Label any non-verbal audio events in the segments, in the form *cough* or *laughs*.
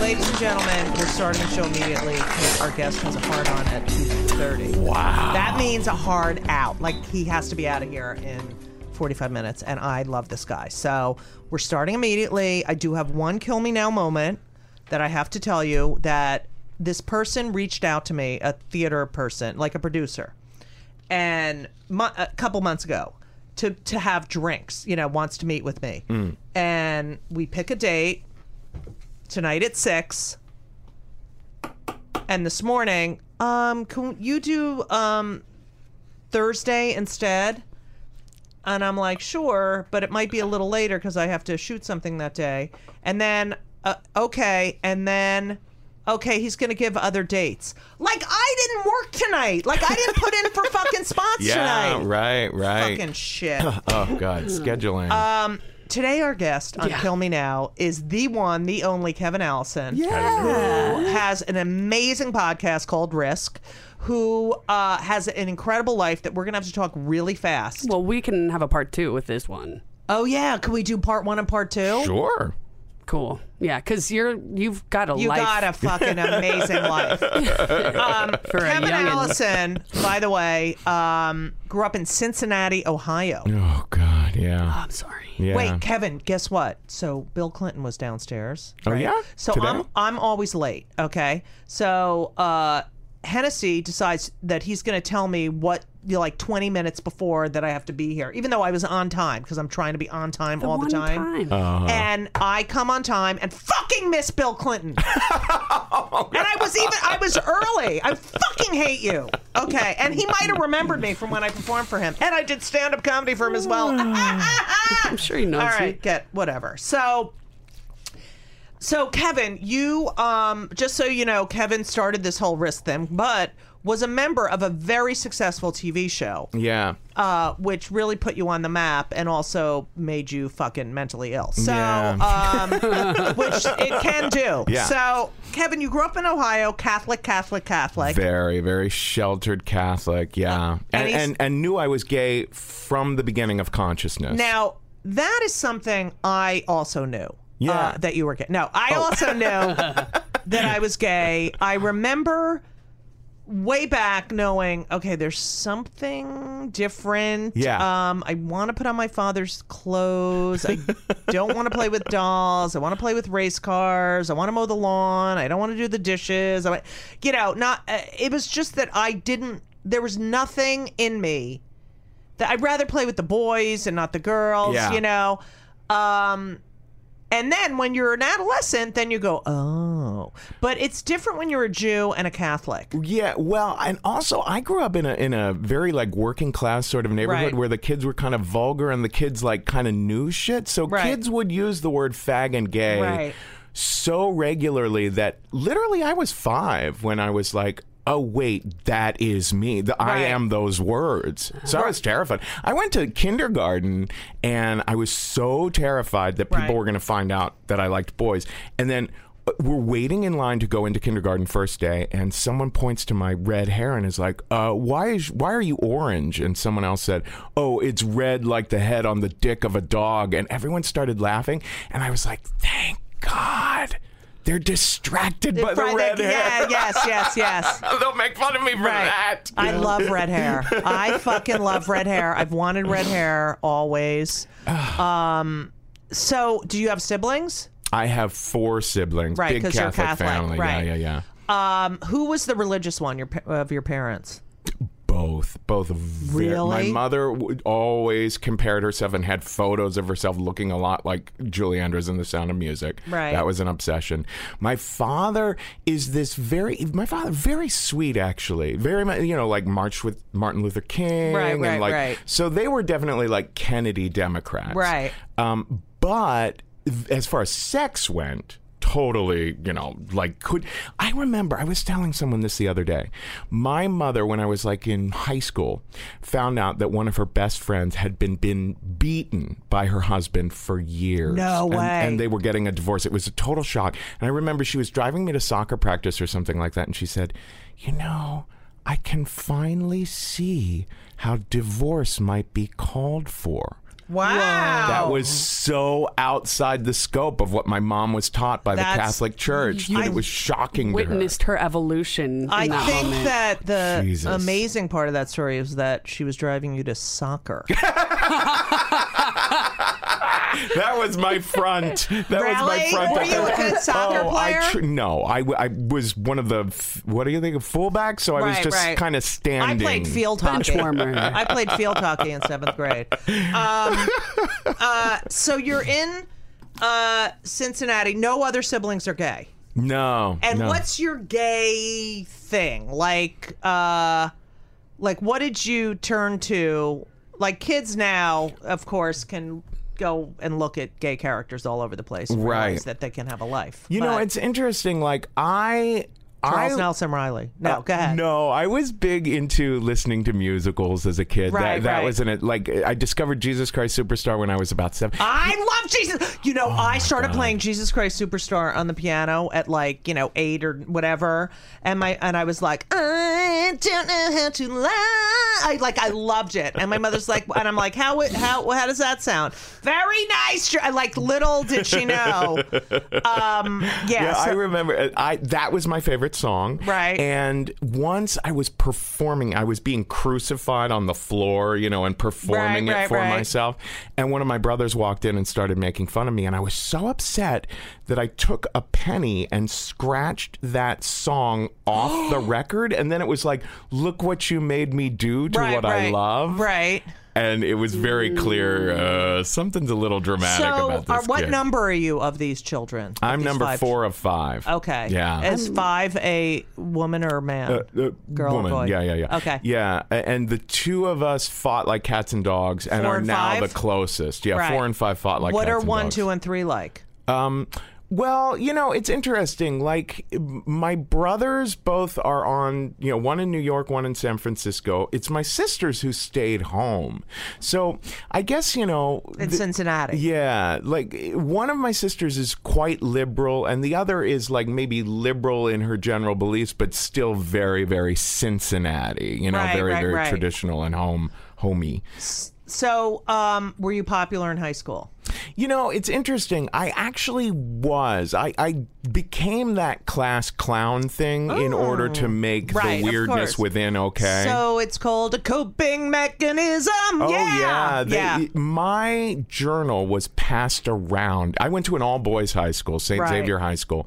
Ladies and gentlemen, we're starting the show immediately because our guest has a hard on at 2.30. Wow. That means a hard out. Like, he has to be out of here in 45 minutes, and I love this guy. So we're starting immediately. I do have one kill me now moment that I have to tell you that this person reached out to me, a theater person, like a producer, and mo- a couple months ago to to have drinks. You know, wants to meet with me, hmm. and we pick a date tonight at six. And this morning, um, can you do um Thursday instead? And I'm like, sure, but it might be a little later because I have to shoot something that day. And then, uh, okay, and then, okay, he's gonna give other dates. Like I didn't work tonight. Like I didn't put in for fucking *laughs* spots Yeah, tonight. right, right. Fucking shit. *laughs* oh God, scheduling. Um, today our guest on Kill Me Now is the one, the only Kevin Allison. Yeah. Who has an amazing podcast called Risk, who uh, has an incredible life that we're gonna have to talk really fast. Well, we can have a part two with this one. oh yeah, can we do part one and part two? sure. Cool. Yeah, because you're you've got a You life. got a fucking amazing life. *laughs* Um, For Kevin youngin'. Allison, by the way, um, grew up in Cincinnati, Ohio. Oh God, yeah. I'm sorry. yeah. Wait, Kevin, guess what? So Bill Clinton was downstairs. Oh, yeah? So Today? I'm I'm always late. Okay. So uh, Hennessy decides that he's going to tell me what you know, like 20 minutes before that I have to be here, even though I was on time because I'm trying to be on time all the time. Uh-huh. And I come on time and fucking miss Bill Clinton. *laughs* and I was even I was early. I fucking hate you. Okay. And he might have remembered me from when I performed for him. And I did stand up comedy for him as well. *laughs* I'm sure he knows All you. get whatever. So so Kevin, you um just so you know, Kevin started this whole risk thing, but was a member of a very successful TV show, Yeah. uh, which really put you on the map and also made you fucking mentally ill. So, Yeah. um, *laughs* which it can do. Yeah. So, Kevin, you grew up in Ohio, Catholic, Catholic, Catholic. Very, very sheltered Catholic. Yeah. And And, and, and knew I was gay from the beginning of consciousness. Now, that is something I also knew. Yeah. Oh. uh, that you were gay. No, I also knew *laughs* that I was gay. I remember way back knowing, okay, there's something different. Yeah. Um, I want to put on my father's clothes. I *laughs* don't want to play with dolls. I want to play with race cars. I want to mow the lawn. I don't want to do the dishes. I, want- you know, not. Uh, it was just that I didn't. There was nothing in me that I'd rather play with the boys and not the girls, Yeah. you know. Um and then when you're an adolescent, then you go, oh. But it's different when you're a Jew and a Catholic. Yeah, well, and also I grew up in a in a very like working class sort of neighborhood Right. where the kids were kind of vulgar and the kids like kind of knew shit. So Right. kids would use the word fag and gay Right. so regularly that literally I was 5 when I was like Oh wait, that is me. The, I am those words. So I was terrified. I went to kindergarten and I was so terrified that people Right. were going to find out that I liked boys. And then uh, we're waiting in line to go into kindergarten first day, and someone points to my red hair and is like, uh, "Why is why are you orange?" And someone else said, "Oh, it's red like the head on the dick of a dog." And everyone started laughing, and I was like, "Thank God." They're distracted by the red hair. Yeah, yes, yes, yes. *laughs* They'll make fun of me for Right. that. I love red hair. I *laughs* fucking love red hair. I've wanted red hair always. *sighs* Um, so, do you have siblings? I have four siblings. Right, Big 'cause you're Catholic, Catholic, family. right. Yeah, yeah, yeah. Um, who was the religious one your, pa- of your parents? Both, both. Very, My mother would always compared herself and had photos of herself looking a lot like Julie Andrews in The Sound of Music. Right. That was an obsession. My father is this very, my father very sweet actually, very much you know like marched with Martin Luther King, Right, and right, like right. so they were definitely like Kennedy Democrats, Right. Um, but as far as sex went, totally, you know, like could I remember I was telling someone this the other day. My mother, when I was like in high school, found out that one of her best friends had been been beaten by her husband for years. No And- way. And, they were getting a divorce. It was a total shock. And I remember she was driving me to soccer practice or something like that, and she said, "You know." I can finally see how divorce might be called for. Wow. That was so outside the scope of what my mom was taught by That's- the Catholic Church. that it was shocking Witnessed her evolution. In I that think moment. that the Jesus. amazing part of that story is that she was driving you to soccer. *laughs* to *laughs* her. That was my front. That was my front. Were you a good soccer oh, player? I tr- no, I, w- I was one of the f- what do you think of fullback? So I was just right. kind of standing. I standing. played field hockey. warmer. I played field hockey in seventh grade. Um, *laughs* uh, so you're in uh, Cincinnati. No other siblings are gay. No. And no. what's your gay thing? Like, uh, like what did you turn to? Like kids now, of course, can go and look at gay characters all over the place, Right. that they can have a life. You know, it's interesting. Like I. Charles I, Nelson Reilly. No, Uh, go ahead. No, I was big into listening to musicals as a kid. Right, that that right. was in it. Like I discovered Jesus Christ Superstar when I was about seven. I love Jesus. You know, I started playing Jesus Christ Superstar on the piano at like you know eight or whatever, and my and I was like, I don't know how to lie. I like I loved it, and my mother's like, and I'm like, how it- how how does that sound? Very nice. Like little did she know. *laughs* Um, yeah, Yeah, I remember. uh, I that was my favorite song. Right. And once I was performing, I was being crucified on the floor, you know, and performing Right, it right, for right. myself. And one of my brothers walked in and started making fun of me, and I was so upset that I took a penny and scratched that song *gasps* off the record, and then it was like, "Look what you made me do to what I love." Right. And it was very clear uh, something's a little dramatic So, about this are, what kid. number are you of these children? Of I'm these number five four of five. Okay. Yeah. Is five a woman or a man? Uh, uh, Girl or boy? Yeah, yeah, yeah. Okay. Yeah, and the two of us fought like cats and dogs, and Four are and now five? the closest. Yeah, Right. four and five fought like what cats are one, dogs. two, and three like? Um, Well, you know, it's interesting. Like my brothers both are on, you know, one in New York, one in San Francisco. It's my sisters who stayed home. So, I guess, you know, In the- Cincinnati. yeah, like one of my sisters is quite liberal, and the other is like maybe liberal in her general beliefs, but still very, very Cincinnati. You know, Right, very, right, very right. traditional and home, homey. So, um, were you popular in high school? You know, it's interesting. I actually was. I, I became that class clown thing in order to oh. make Oh. Right, the weirdness within okay. So it's called a coping mechanism. Oh yeah, yeah, They- yeah. My journal was passed around. I went to an all boys high school, St. Right. Xavier High School.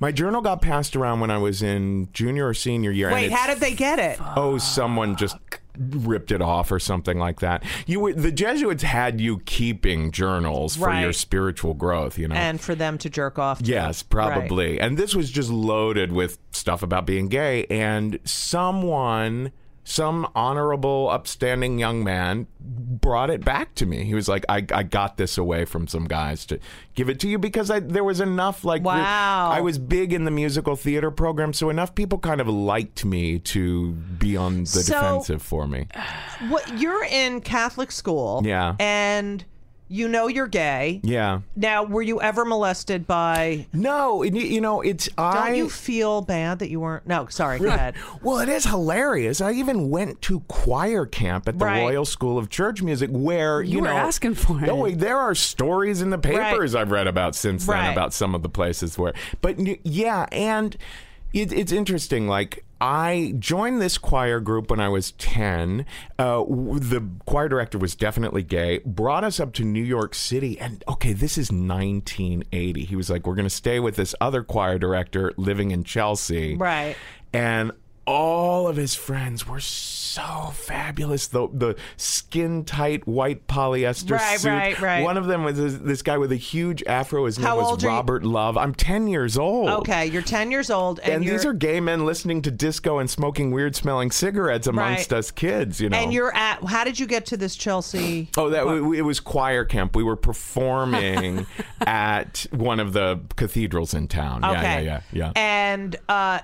My journal got passed around when I was in junior or senior year. Wait, how did they get it? Oh, someone just ripped it off or something like that. You were the Jesuits had you keeping journals for your spiritual growth. You know, And for them to jerk off. to. Yes, probably. And this was just loaded with stuff about being gay. And someone, some honorable, upstanding young man, brought it back to me. He was like, I, I got this away from some guys to give it to you because I, there was enough, like, Wow. I was big in the musical theater program. So enough people kind of liked me to be on the So- defensive for me. *sighs* What you're in Catholic school. Yeah. And you know you're gay. Yeah. Now, were you ever molested by? No, and you, you know, it's Don't I. you feel bad that you weren't? No, sorry. Go ahead. Well, it is hilarious. I even went to choir camp at the Right. Royal School of Church Music, where you, You were know, asking for it. No, wait, there are stories in the papers I've read about since then Right. about some of the places where. But yeah, and it, it's interesting. Like I joined this choir group when I was ten. Uh, the choir director was definitely gay. Brought us up to New York City, and okay, this is 1980. He was like, "We're going to stay with this other choir director living in Chelsea." Right. and all of his friends were so fabulous. The the skin tight white polyester Right, suit. right, right. One of them was this, this guy with a huge afro. His name was are you? Robert Love. I'm ten years old. Okay, you're 10 years old, and, And these are gay men listening to disco and smoking weird smelling cigarettes amongst Right. us kids, you know. and you're at. How did you get to this Chelsea? Oh, that it was choir camp. We were performing *laughs* at one of the cathedrals in town. Okay. Yeah, yeah, yeah, yeah. And uh,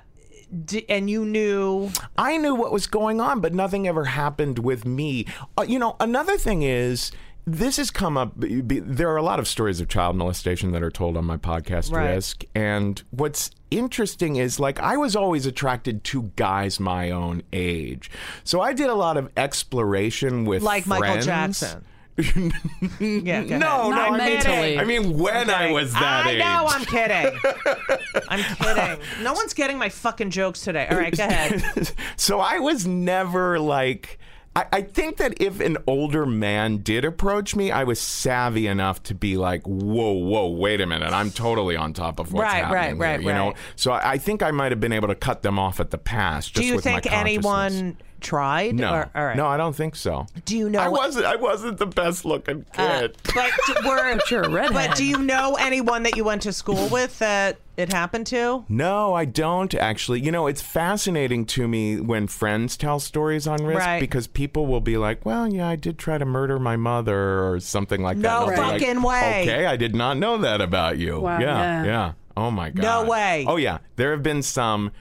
d- and you knew. I knew what was going on, but nothing ever happened with me. Uh, you know, another thing is. This has come up. There are a lot of stories of child molestation that are told on my podcast, Right. Risk. And what's interesting is, like, I was always attracted to guys my own age. So I did a lot of exploration with Like Michael. Jackson. Yeah, go No, ahead. no, Not I mean, mentally. I mean, when I was that I age. know, I'm kidding. *laughs* I'm kidding. No one's getting my fucking jokes today. All right, go ahead. *laughs* so I was never like. I, I think that if an older man did approach me, I was savvy enough to be like, "Whoa, whoa, wait a minute! I'm totally on top of what's Right, happening." right, here," right, You know, right. so I, I think I might have been able to cut them off at the pass. Just Do you with my think consciousness. anyone tried? No, Or- all right. no, I don't think so. Do you know? I wasn't. I wasn't the best looking uh, kid. but d- *laughs* were You're a redhead. But do you know anyone that you went to school with that it happened to? No, I don't actually. You know, it's fascinating to me when friends tell stories on risk Right. because people will be like, "Well, yeah, I did try to murder my mother" or something like that. No And like, fucking way. Okay, I did not know that about you. Wow, yeah, yeah. yeah. Oh my god. No way. Oh yeah, there have been some.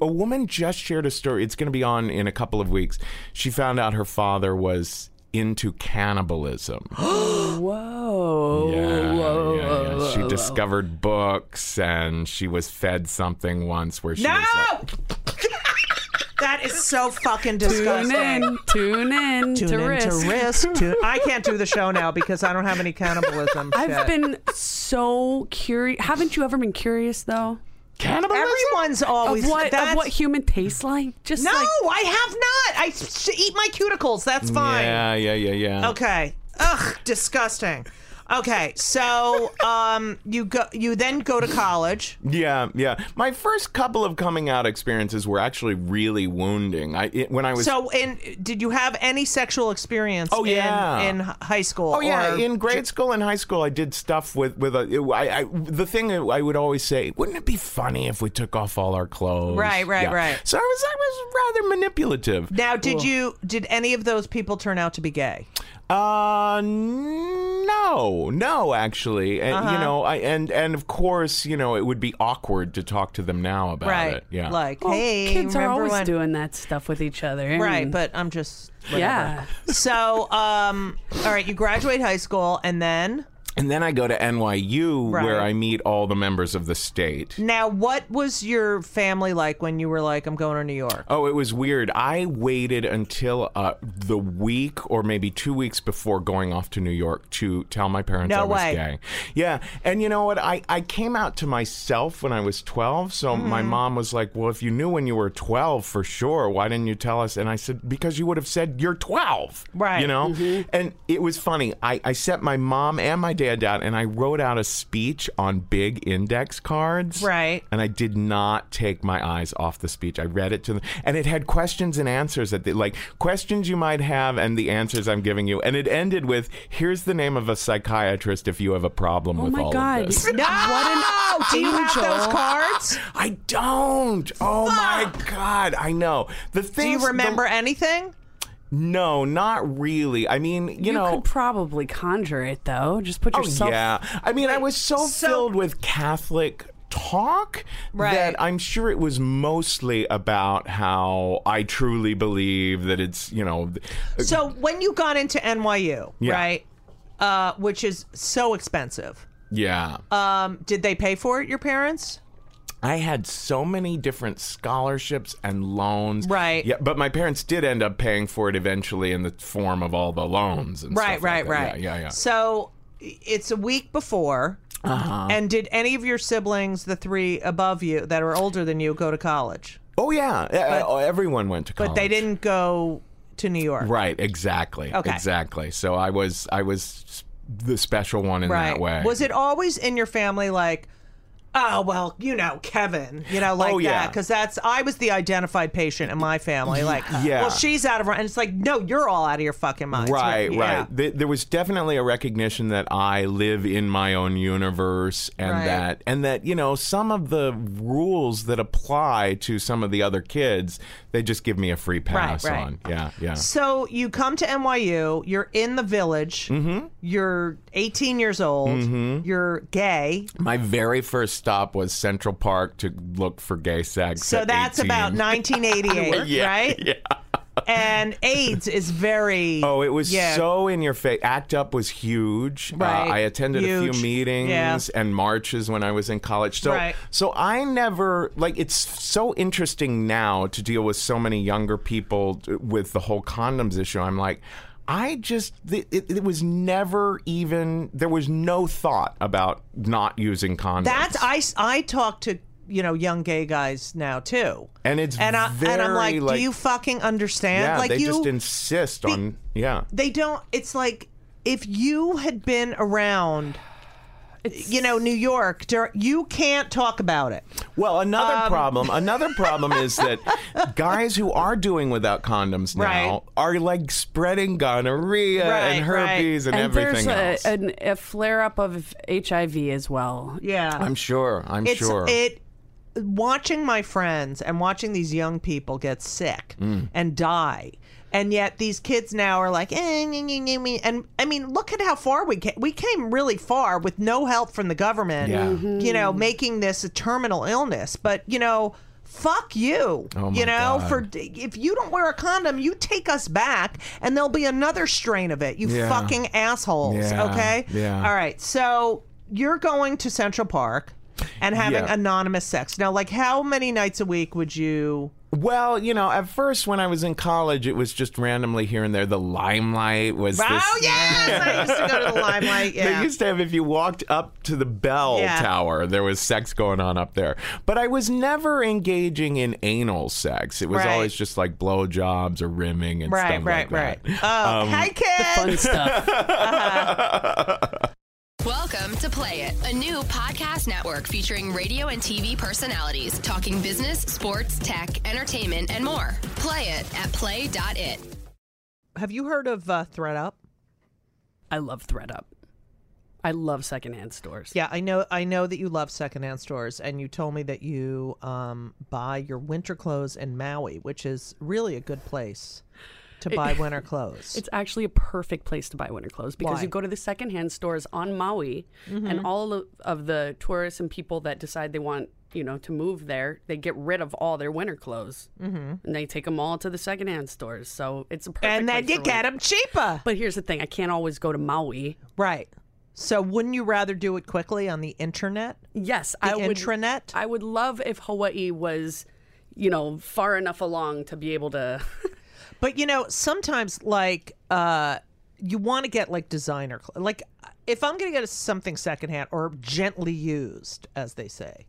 A woman just shared a story. It's going to be on in a couple of weeks. She found out her father was into cannibalism. *gasps* Whoa. Yeah, whoa, yeah, yeah. whoa, She whoa. discovered books and she was fed something once where she No! was like, *laughs* That is so fucking disgusting. Tune disgusting. in. Tune in Tune to in risk. to risk. *laughs* Tune- I can't do the show now because I don't have any cannibalism. I've shit. been so curious. Haven't you ever been curious though? Cannibalism? Everyone's always Of what of what human tastes like? Just No, like I have not. I s- eat my cuticles. That's fine. Yeah, yeah, yeah, yeah. Okay. Ugh, disgusting. Okay, so um, you go, you then go to college. Yeah, yeah. My first couple of coming out experiences were actually really wounding. I it, when I was So, And did you have any sexual experience? Oh, yeah. in, in high school. Oh yeah, in grade school and high school, I did stuff with with a. it- I, I, the thing I would always say, wouldn't it be funny if we took off all our clothes? Right, right, Yeah. right. So I was I was rather manipulative. Now, did you did any of those people turn out to be gay? Uh, no. no, no, actually, and Uh-huh. you know, I and and of course, you know, it would be awkward to talk to them now about right. it. Yeah, Like, Well, hey, kids are always when? doing that stuff with each other. and- Right, but I'm just whatever. Yeah. *laughs* So, um, all right, you graduate high school, and then and then I go to NYU Right. where I meet all the members of the state. now, what was your family like when you were like, I'm going to New York? Oh, it was weird. I waited until uh, the week or maybe two weeks before going off to New York to tell my parents No I was way. gay. Yeah. And you know what? I, I came out to myself when I was 12. So my Mm-hmm. mom was like, Well, if you knew when you were 12 for sure, why didn't you tell us? And I said, Because you would have said you're 12. Right. You know? Mm-hmm. And it was funny. I, I sent my mom and my dad down and I wrote out a speech on big index cards. Right. And I did not take my eyes off the speech. I read it to them, and it had questions and answers that, they, like questions you might have, and the answers I'm giving you. And it ended with, "Here's the name of a psychiatrist if you have a problem Oh with my all God. of this." *laughs* No, *laughs* ah! do you have those cards? I don't. Oh my God, I know the thing Do you remember anything? No, not really. I mean, you, You know. could probably conjure it though. Just put Oh yourself. yeah. I mean, I was so, so- filled with Catholic talk Right. that I'm sure it was mostly about how I truly believe that it's, you know, So when you got into NYU, Yeah. right, uh, which is so expensive, yeah. um, did they pay for it? Your parents? I had so many different scholarships and loans. Right. Yeah, but my parents did end up paying for it eventually in the form of all the loans and Right, stuff right, like right. Yeah, yeah, yeah. So it's a week before. Uh-huh. And did any of your siblings, the three above you that are older than you, go to college? Oh yeah. Uh, everyone went to college. But they didn't go to New York. Right, exactly. Okay. Exactly. So I was I was the special one in Right. that way. Was it always in your family like, oh, well, you know, Kevin, you know, like Oh, yeah. that? Because that's, I was the identified patient in my family. Like, Yeah. well, she's out of her. And it's like, no, you're all out of your fucking mind Right, Yeah. right. Th- There was definitely a recognition that I live in my own universe, and Right. that, and that you know, some of the rules that apply to some of the other kids, they just give me a free pass right. on. Yeah, yeah. So you come to NYU, you're in the village, Mm-hmm. you're 18 years old, you're gay. My very first stop was Central Park to look for gay sex. So at that's 18. about 1988, *laughs* Yeah, right? Yeah. And AIDS is very. Oh, it was yeah. so in your face. Act Up was huge. Uh, Right. I attended a few meetings Yeah. and marches when I was in college. So, Right. so I never like. It's so interesting now to deal with so many younger people with the whole condoms issue. I'm like. I just it, it, was never even there was no thought about not using condoms. That's I I talk to you know young gay guys now too, and it's and I and I'm like, very, do you fucking understand? yeah like they you, just insist on yeah they don't. It's like if you had been around. You know, New York. You can't talk about it. Well, another Um, problem, another problem is *laughs* that guys who are doing without condoms now Right. are like spreading gonorrhea Right, and right. herpes and, And everything there's else. a, an, a flare up of HIV as well. Yeah, I'm sure. I'm it's sure. it. Watching my friends and watching these young people get sick Mm. and die. And yet these kids now are like, eh, and I mean, look at how far we came. We came really far with no help from the government. Yeah. You know, making this a terminal illness. But you know, fuck you. Oh, my you know, God. for if you don't wear a condom, you take us back, and there'll be another strain of it. You Yeah. fucking assholes. Yeah, Okay. yeah. All right. So you're going to Central Park and having Yeah. anonymous sex. Now, like, how many nights a week would you? well, you know, at first when I was in college, it was just randomly here and there. The limelight was this. Oh yes, I used to go to the limelight. They used to have, if you walked up to the bell Yeah. tower, there was sex going on up there. But I was never engaging in anal sex. It was Right. always just like blowjobs or rimming and right, stuff right, like right. that. Oh, Um, hi, kid. Fun stuff. *laughs* Welcome to Play It, a new podcast network featuring radio and TV personalities talking business, sports, tech, entertainment, and more. Play it at play.it. Have you heard of uh, thredUP? I love thredUP. I love secondhand stores. Yeah, I know. I know that you love secondhand stores, and you told me that you um, buy your winter clothes in Maui, which is really a good place. To buy *laughs* winter clothes? It's actually a perfect place to buy winter clothes because Why? you go to the secondhand stores on Maui, and all of, of the tourists and people that decide they want, you know, to move there, they get rid of all their winter clothes, mm-hmm. and they take them all to the secondhand stores. So it's a perfect. and then place you get them cheaper. But here's the thing: I can't always go to Maui. Right. So wouldn't you rather do it quickly on the internet? Yes, The I would. intranet? I would love if Hawaii was, you know, far enough along to be able to. *laughs* But you know, sometimes like uh you want to get like designer cl- like if I'm going to get something secondhand or gently used as they say.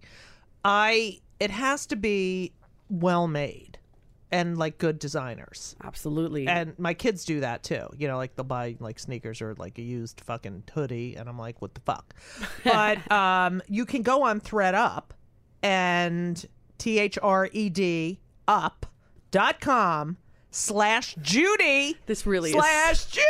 I it has to be well made and like good designers. Absolutely. And my kids do that too. You know, like they'll buy like sneakers or like a used fucking hoodie and I'm like, what the fuck? *laughs* But um you can go on thredUP and T H R E D up dot com slash Judy. This really is- slash Judy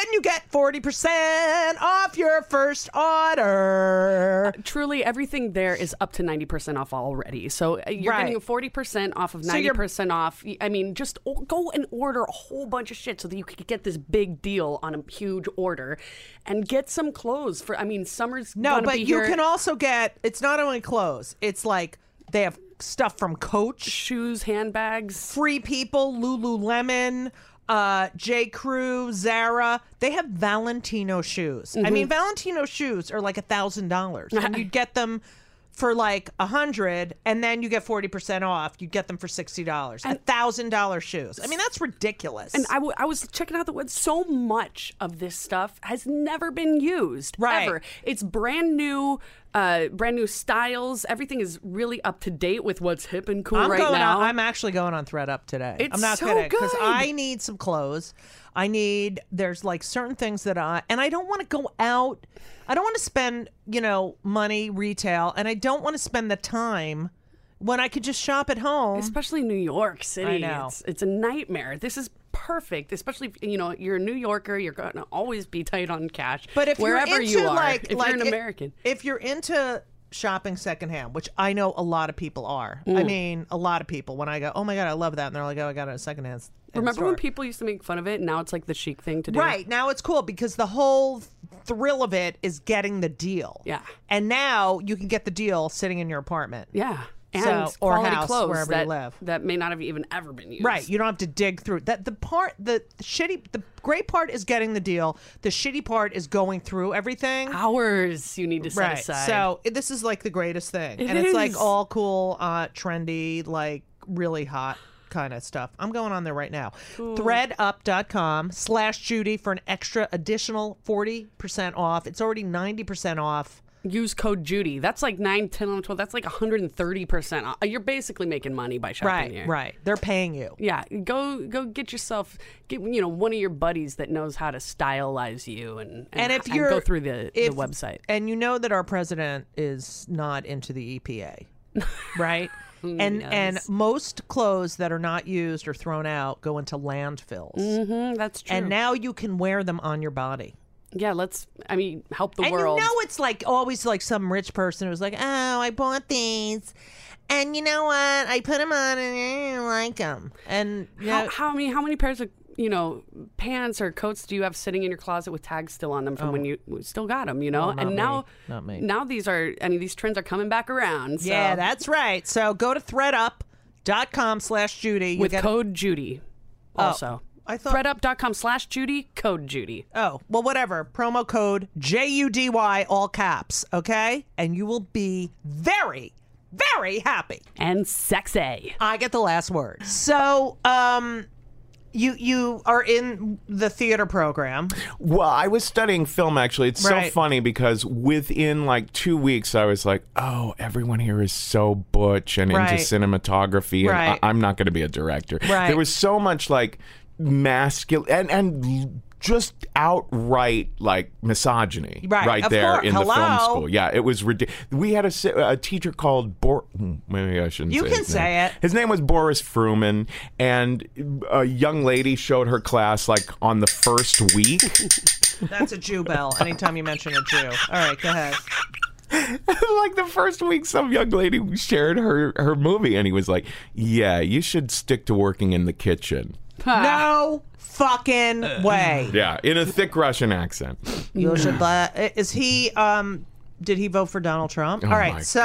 and you get forty percent off your first order. Truly, everything there is up to 90% off already. So uh, you're Right. getting 40% off of 90% off. I mean, just go and order a whole bunch of shit so that you could get this big deal on a huge order and get some clothes for, I mean, summer's No, but you here. can also get it's not only clothes, it's like they have stuff from Coach. shoes, handbags. Free People, Lululemon, uh, J. Crew, Zara. They have Valentino shoes. I Mm-hmm. mean, Valentino shoes are like a thousand dollars, and *laughs* you get them for like a hundred, and then you get forty percent off. You get them for sixty dollars. A thousand dollar shoes. I mean, that's ridiculous. And I, w- I was checking out the web. So much of this stuff has never been used Right. ever. It's brand new, uh, brand new styles. Everything is really up to date with what's hip and cool I'm right going now. On, I'm actually going on thredUP today. It's I'm not so kidding because good. I need some clothes. I need there's like certain things that I and I don't want to go out. I don't want to spend you know money retail, and I don't want to spend the time when I could just shop at home. especially New York City. I know. It's, it's a nightmare. This is perfect, especially if you know you're a New Yorker. You're going to always be tight on cash. But if wherever you're into you are, like, if like you're an American, if you're into shopping secondhand, which I know a lot of people are. I mm. mean, a lot of people. When I go, oh my god, I love that, and they're like, oh, I got it at secondhand. remember store. when people used to make fun of it? Now it's like the chic thing to do. Right. Now it's cool because the whole thrill of it is getting the deal. Yeah. And now you can get the deal sitting in your apartment. Yeah. And So- or house, clothes wherever you live. that may not have even ever been used. Right. You don't have to dig through that. The part, the, the shitty, the great part is getting the deal. The shitty part is going through everything. Hours you need to set right. aside. So it- this is like the greatest thing. It and it's like all cool, uh, trendy, like really hot kind of stuff. I'm going on there right now. thredup.com slash Judy for an extra additional 40% off. It's already 90% off. Use code Judy. That's like 9, 10, 11, 12. That's like 130%. off. You're basically making money by shopping Right, here. right. They're paying you. Yeah, go go get yourself get you know one of your buddies that knows how to stylize you and And if you're go through the, if- the website. and you know that our president is not into the EPA, *laughs* right? And and most clothes that are not used or thrown out go into landfills. Mm, that's true. And now you can wear them on your body. Yeah, let's I mean help the and world. you know it's like always like some rich person who's like, "Oh, I bought these." And you know what? I put them on and I didn't like them. And you how, know, how many how many pairs of you know pants or coats do you have sitting in your closet with tags still on them from when oh. you still got them? You know, Oh. Well, and now. Not me. now these are I mean these trends are coming back around. So yeah, that's right. So go to thredup.com slash Judy. With code Judy. Oh. Also, I thought- thredup.com slash Judy code Judy. Oh, well, whatever. Promo code J U D Y, all caps, okay? And you will be very, very happy. and sexy. I get the last word. So, um, you you are in the theater program. Well, I was studying film actually. It's so funny because within like two weeks, I was like, "Oh, everyone here is so butch and Right. into cinematography, and Right. I- I'm not going to be a director." Right. There was so much like masculine and and just outright like misogyny Right, of there course. in the film school. Yeah, it was ridiculous. We had a, a teacher called Bor. hmm, Maybe I shouldn't. You say can his say name. it. His name was Boris Fruman, and a young lady showed her class like on the first week. *laughs* That's a Jew bell. Anytime you mention a Jew. All right, go ahead. *laughs* like the first week, some young lady shared her her movie, and he was like, "Yeah, you should stick to working in the kitchen." No fucking way. *laughs* Yeah, in a thick Russian accent. You should. Is he? Um, did he vote for Donald Trump? Oh All right. my So,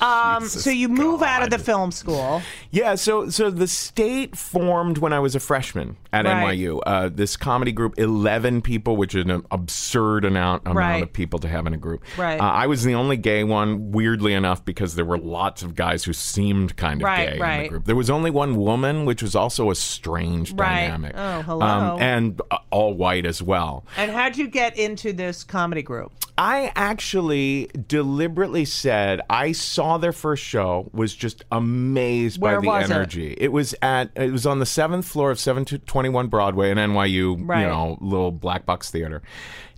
God. *laughs* um, so you move out of the film school. Yeah, so so the state formed when I was a freshman at Right. NYU. Uh, this comedy group, eleven people, which is an absurd amount amount Right. of people to have in a group. Right. Uh, I was the only gay one, weirdly enough, because there were lots of guys who seemed kind of Right, gay in the group. There was only one woman, which was also a strange dynamic. Oh, hello. Um, and uh, all white as well. And how'd you get into this comedy group? I actually deliberately said I saw their first show, was just amazed Where by the was it? energy. It? was at it was on the seventh floor of seven twenty one Broadway in NYU, Right. you know, little black box theater.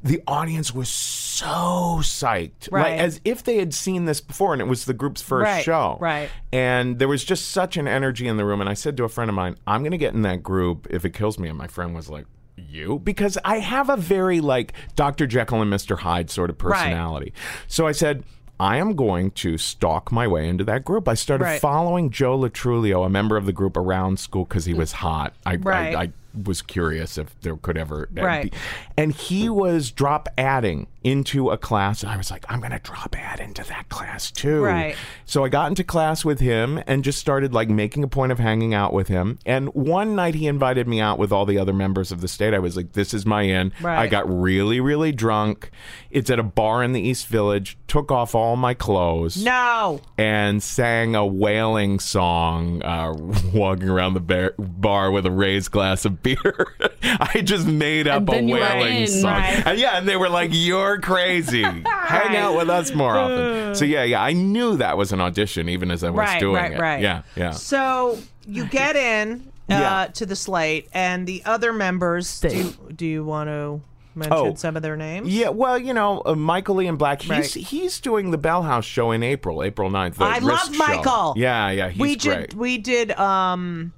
The audience was so psyched, Right. like as if they had seen this before, and it was the group's first Right, show. right. And there was just such an energy in the room. And I said to a friend of mine, I'm going to get in that group if it kills me. And my friend was like, You? Because I have a very like Dr. Jekyll and Mr. Hyde sort of personality. So I said, I am going to stalk my way into that group. I started Right. following Joe Lo Truglio, a member of the group, around school because he mm. was hot. I, Right. I, I was curious if there could ever Right. be. And he was drop adding into a class. And I was like, I'm going to drop add into that class too. Right. So I got into class with him and just started like making a point of hanging out with him. And one night he invited me out with all the other members of the state. I was like, this is my in. Right. I got really, really drunk. It's at a bar in the East Village, took off all my clothes No. and sang a wailing song, uh, *laughs* walking around the bar, bar with a raised glass of beer. *laughs* I just made up a wailing in, song. right. And yeah, and they were like, "You're crazy. *laughs* Hang out with us more often." So yeah, yeah, I knew that was an audition, even as I was Right, doing right, it. right. Yeah, yeah. So you get in uh, Yeah. to the State, and the other members. Do you, do you want to mention Oh. some of their names? Yeah, well, you know, uh, Michael Ian Black, he's Right. he's doing the Bell House show in April, April 9th. the I love show. Michael. Yeah, yeah, he's we great. did. We did. Um,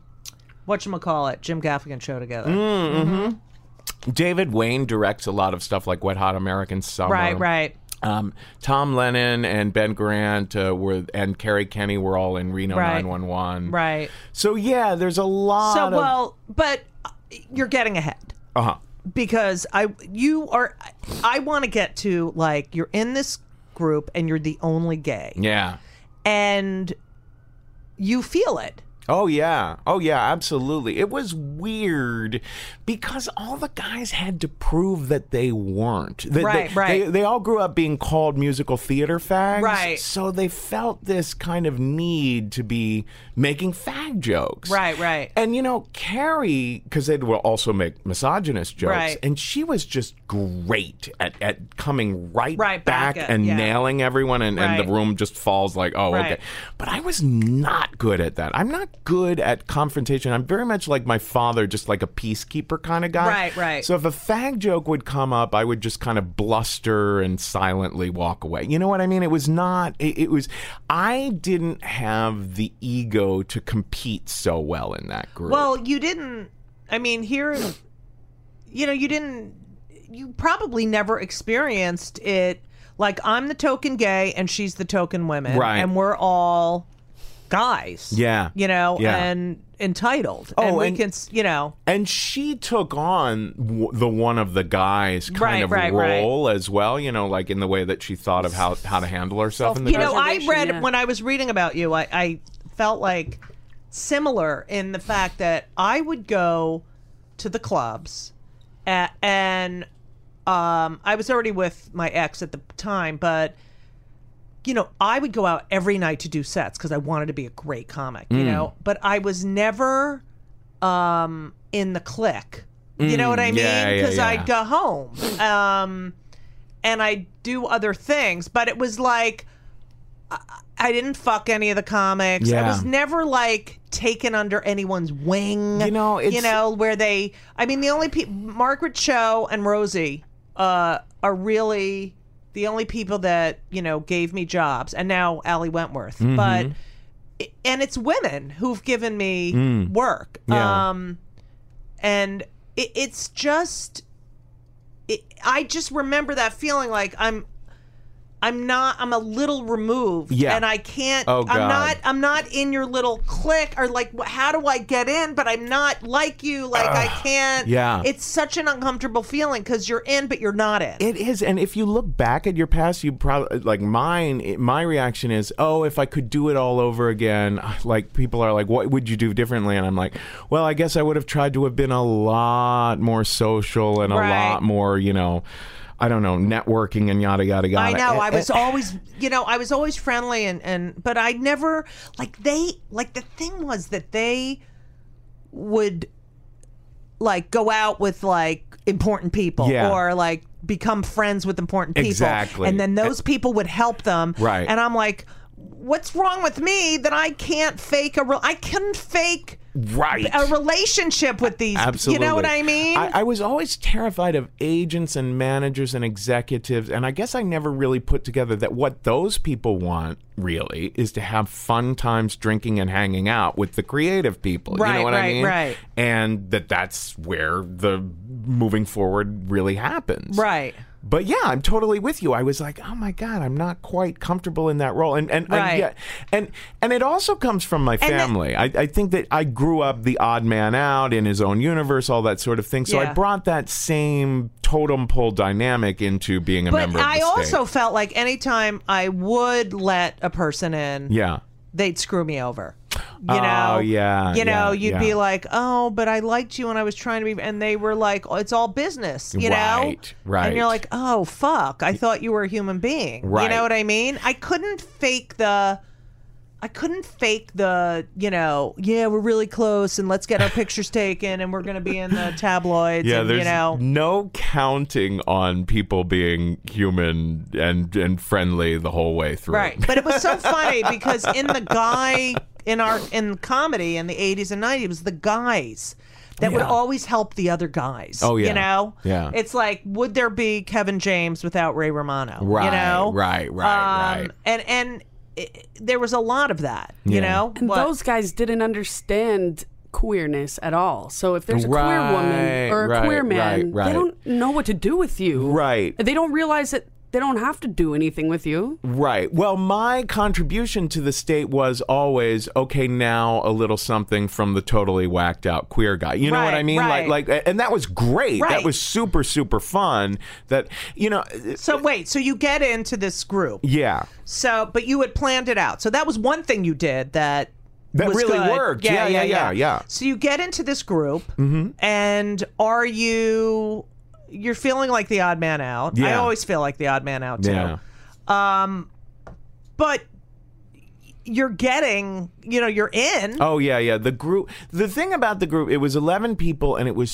what you call it? Jim Gaffigan show together. Mm. David Wain directs a lot of stuff like Wet Hot American Summer. Right. Right. Um, Tom Lennon and Ben Garant uh, were, and Kerri Kenney were all in Reno Right. 911. Right. So yeah, there's a lot So of. well, but you're getting ahead. uh huh. because I you are I want to get to like you're in this group and you're the only gay Yeah. and you feel it. Oh yeah. Oh yeah, absolutely. It was weird because all the guys had to prove that they weren't. That Right, they, right. They, they all grew up being called musical theater fags. Right. So they felt this kind of need to be making fag jokes. Right, right. And you know, Kerri, because they will also make misogynist jokes, Right. and she was just great at, at coming right, Right back, back at- and yeah. nailing everyone, and, and the room just falls like, oh, Right. okay. But I was not good at that. I'm not good at confrontation. I'm very much like my father, just like a peacekeeper kind of guy. Right, right. So if a fag joke would come up, I would just kind of bluster and silently walk away. You know what I mean? It was not, it, it was, I didn't have the ego to compete so well in that group. Well, you didn't I mean here you know you didn't you probably never experienced it like I'm the token gay and she's the token women Right. and we're all guys. Yeah. You know, Yeah. and entitled. Oh, and we and- can, you know, And she took on w- the one of the guys kind Right, of right, right. role as well, you know, like in the way that she thought of how, how to handle herself in the you know, I read yeah. when I was reading about you, I, I felt like similar in the fact that I would go to the clubs a and um, I was already with my ex at the time, but you know, I would go out every night to do sets because I wanted to be a great comic, Mm. you know, but I was never um, in the clique. You know what I Mm, mean? yeah, yeah, Because yeah. I'd go home. Um, and I'd do other things, but it was like I, I didn't fuck any of the comics. I was never like taken under anyone's wing. You know, you know where they. I mean, the only people Margaret Cho and Rosie uh, are really the only people that you know gave me jobs, and now Allie Wentworth, Mm-hmm. but. And it's women who've given me work. Mm. Yeah. Um, and it, it's just it, i just remember that feeling like i'm I'm not. I'm a little removed. Yeah. And I can't. Oh, I'm not. I'm not in your little clique or like. How do I get in? But I'm not like you. Like I can't. yeah. It's such an uncomfortable feeling because you're in, but you're not in. It is, and if you look back at your past, you probably like mine. it- My reaction is, oh, if I could do it all over again, *sighs* like people are like, what would you do differently? And I'm like, well, I guess I would have tried to have been a lot more social and a Right. lot more, you know, I don't know, networking and yada yada yada. I know. And- I was and- always, you know, I was always friendly and and, but I never like they like the thing was that they would like go out with like important people Yeah. or like become friends with important people, Exactly. and then eh. those people would help them, Right. And I'm like, what's wrong with me that I can't fake a? Re- I couldn't fake. right A relationship with these, Absolutely. you know what I mean? I, I was always terrified of agents and managers and executives, and I guess I never really put together that what those people want really is to have fun times drinking and hanging out with the creative people. you know what I mean? right. And that that's where the moving forward really happens. right. But yeah, I'm totally with you. I was like, oh my god, I'm not quite comfortable in that role, and and I, yeah, and and it also comes from my family. I, I think that I grew up the odd man out in his own universe, all that sort of thing. So I brought that same totem pole dynamic into being a But member. I of the also felt like anytime I would let a person in, yeah. they'd screw me over. You Oh, know, yeah, You know, yeah, you'd yeah. be like, "Oh, but I liked you, and I was trying to be," and they were like, oh, "It's all business," you know. Right, right. And you're like, "Oh, fuck! I thought you were a human being." right. You know what I mean? I couldn't fake the. I couldn't fake the, you know, yeah, we're really close and let's get our pictures *laughs* taken and we're going to be in the tabloids. Yeah, and, there's you know, no counting on people being human and and friendly the whole way through. Right. But it was so funny because in the guy in our in comedy in the 80s and 90s it was the guys that would always help the other guys. Oh, yeah. You know? Yeah. It's like would there be Kevin James without Ray Romano? Right, You know? right, right, um, right. And and it, there was a lot of that, you know? And What- those guys didn't understand queerness at all. So if there's a queer woman or a right, queer man, right, right. they don't know what to do with you. Right. They don't realize that they don't have to do anything with you. Right. Well, my contribution to the State was always okay. Now a little something from the totally whacked out queer guy. You know what I mean? right. Like, like, and that was great. That was super, super fun. That you know, so uh, wait, so you get into this group. yeah. So but you had planned it out. So that was one thing you did that That was really good. worked. Yeah, yeah, yeah, yeah. So you get into this group, mm-hmm. and are you? You're feeling like the odd man out. I always feel like the odd man out too. Yeah. Um, but you're getting, you know, you're in. Oh yeah, yeah. The group. The thing about the group, it was eleven people, and it was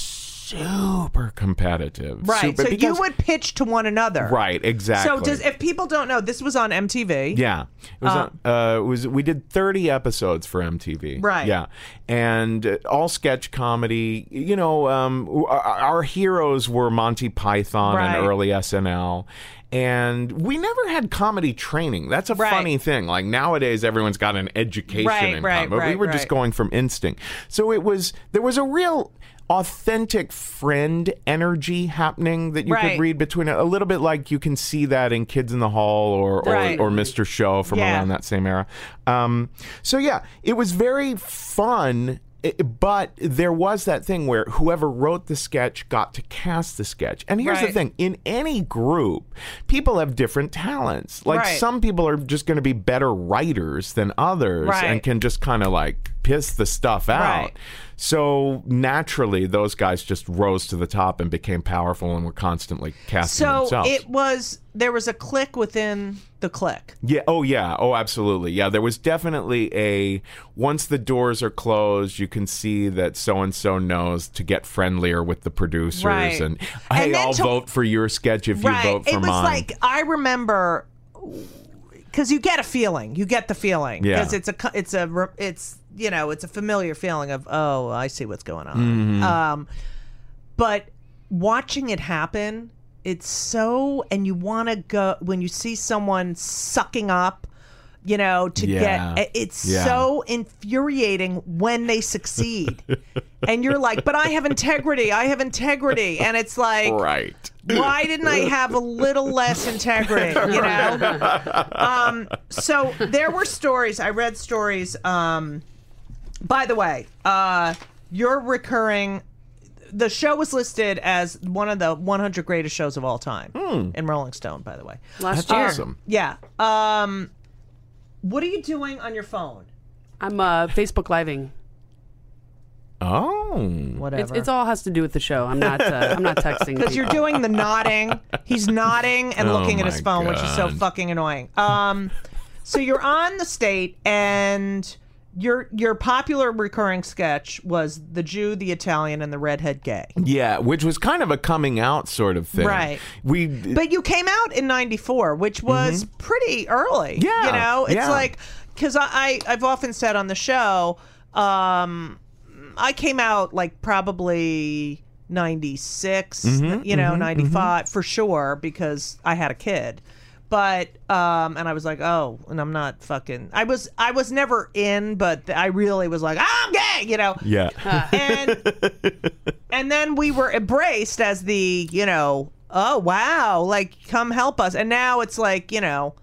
super competitive. right. Super, so you would pitch to one another. Right. Exactly. So does if people don't know, this was on MTV. Yeah, it was. on- uh, it was we did thirty episodes for MTV. Right. Yeah, and uh, all sketch comedy. You know, um, our, our heroes were Monty Python Right. and early SNL. And we never had comedy training. That's a Right. funny thing. Like nowadays, everyone's got an education Right, in right, comedy, but we right, were just going from instinct. So it was there was a real authentic friend energy happening that you Right. could read between it. a little bit like you can see that in Kids in the Hall or or, Right. or Mr. Show from Yeah. around that same era. Um, so yeah, it was very fun. i- But there was that thing where whoever wrote the sketch got to cast the sketch. And here's the Right. thing in any group, people have different talents. Like Right. some people are just going to be better writers than others Right. and can just kind of like piss the stuff out. Right. So naturally, those guys just rose to the top and became powerful and were constantly casting So themselves. it was there was a click within the click. Yeah. Oh, yeah. Oh, absolutely. Yeah. There was definitely a once the doors are closed, you can see that so and so knows to get friendlier with the producers Right. and And hey, then I'll to- vote for your sketch if you vote for mine. it was mine. like I remember because you get a feeling, you get the feeling Yeah. because it's a it's a it's you know it's a familiar feeling of oh I see what's going on. Mm-hmm. Um, but watching it happen, it's so and you want to go when you see someone sucking up. You know, to Yeah. get it's Yeah. so infuriating when they succeed. *laughs* and you're like, but I have integrity. I have integrity. And it's like, right. why didn't I have a little less integrity? You know. Um, so there were stories. I read stories. Um, by the way, uh, you're recurring. The show was listed as one of the 100 greatest shows of all time in Rolling Stone. By the way, Last That's year, awesome. yeah. Um, what are you doing on your phone? I'm uh, Facebook living. Oh. Whatever. It's, it's all has to do with the show. I'm not. Uh, I'm not texting. *laughs* because you're people. doing the nodding. He's nodding and Oh looking at his my phone, which is so God. fucking annoying. Um, so you're on the State, and your your popular recurring sketch was the Jew, the Italian, and the redhead gay. Yeah, which was kind of a coming out sort of thing. Right. We But you came out in '94, which was pretty early. Mm-hmm. Yeah, you know, it's yeah. like because I, I I've often said on the show, um, I came out like probably. 96 Mm-hmm, you know 95 for sure because i had a kid but um and i was like oh and i'm not fucking i was i was never in but i really was like i'm gay you know yeah. *laughs* and and then we were embraced as the you know oh wow like come help us and now it's like you know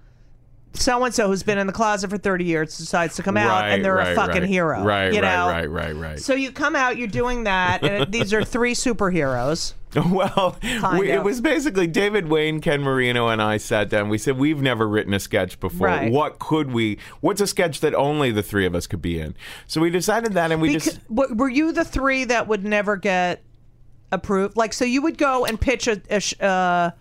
so and so who's been in the closet for 30 years decides to come out Right, and they're right, a fucking right. hero Right, you right, know right, right, right. so you come out you're doing that and these are three superheroes *laughs* Well, we, it was basically David Wain, Ken Marino, and I sat down. We said we've never written a sketch before. Right. What could we? What's a sketch that only the three of us could be in? So we decided that, and we Because, just were you the three that would never get approved like so you would go and pitch a a, sh- uh,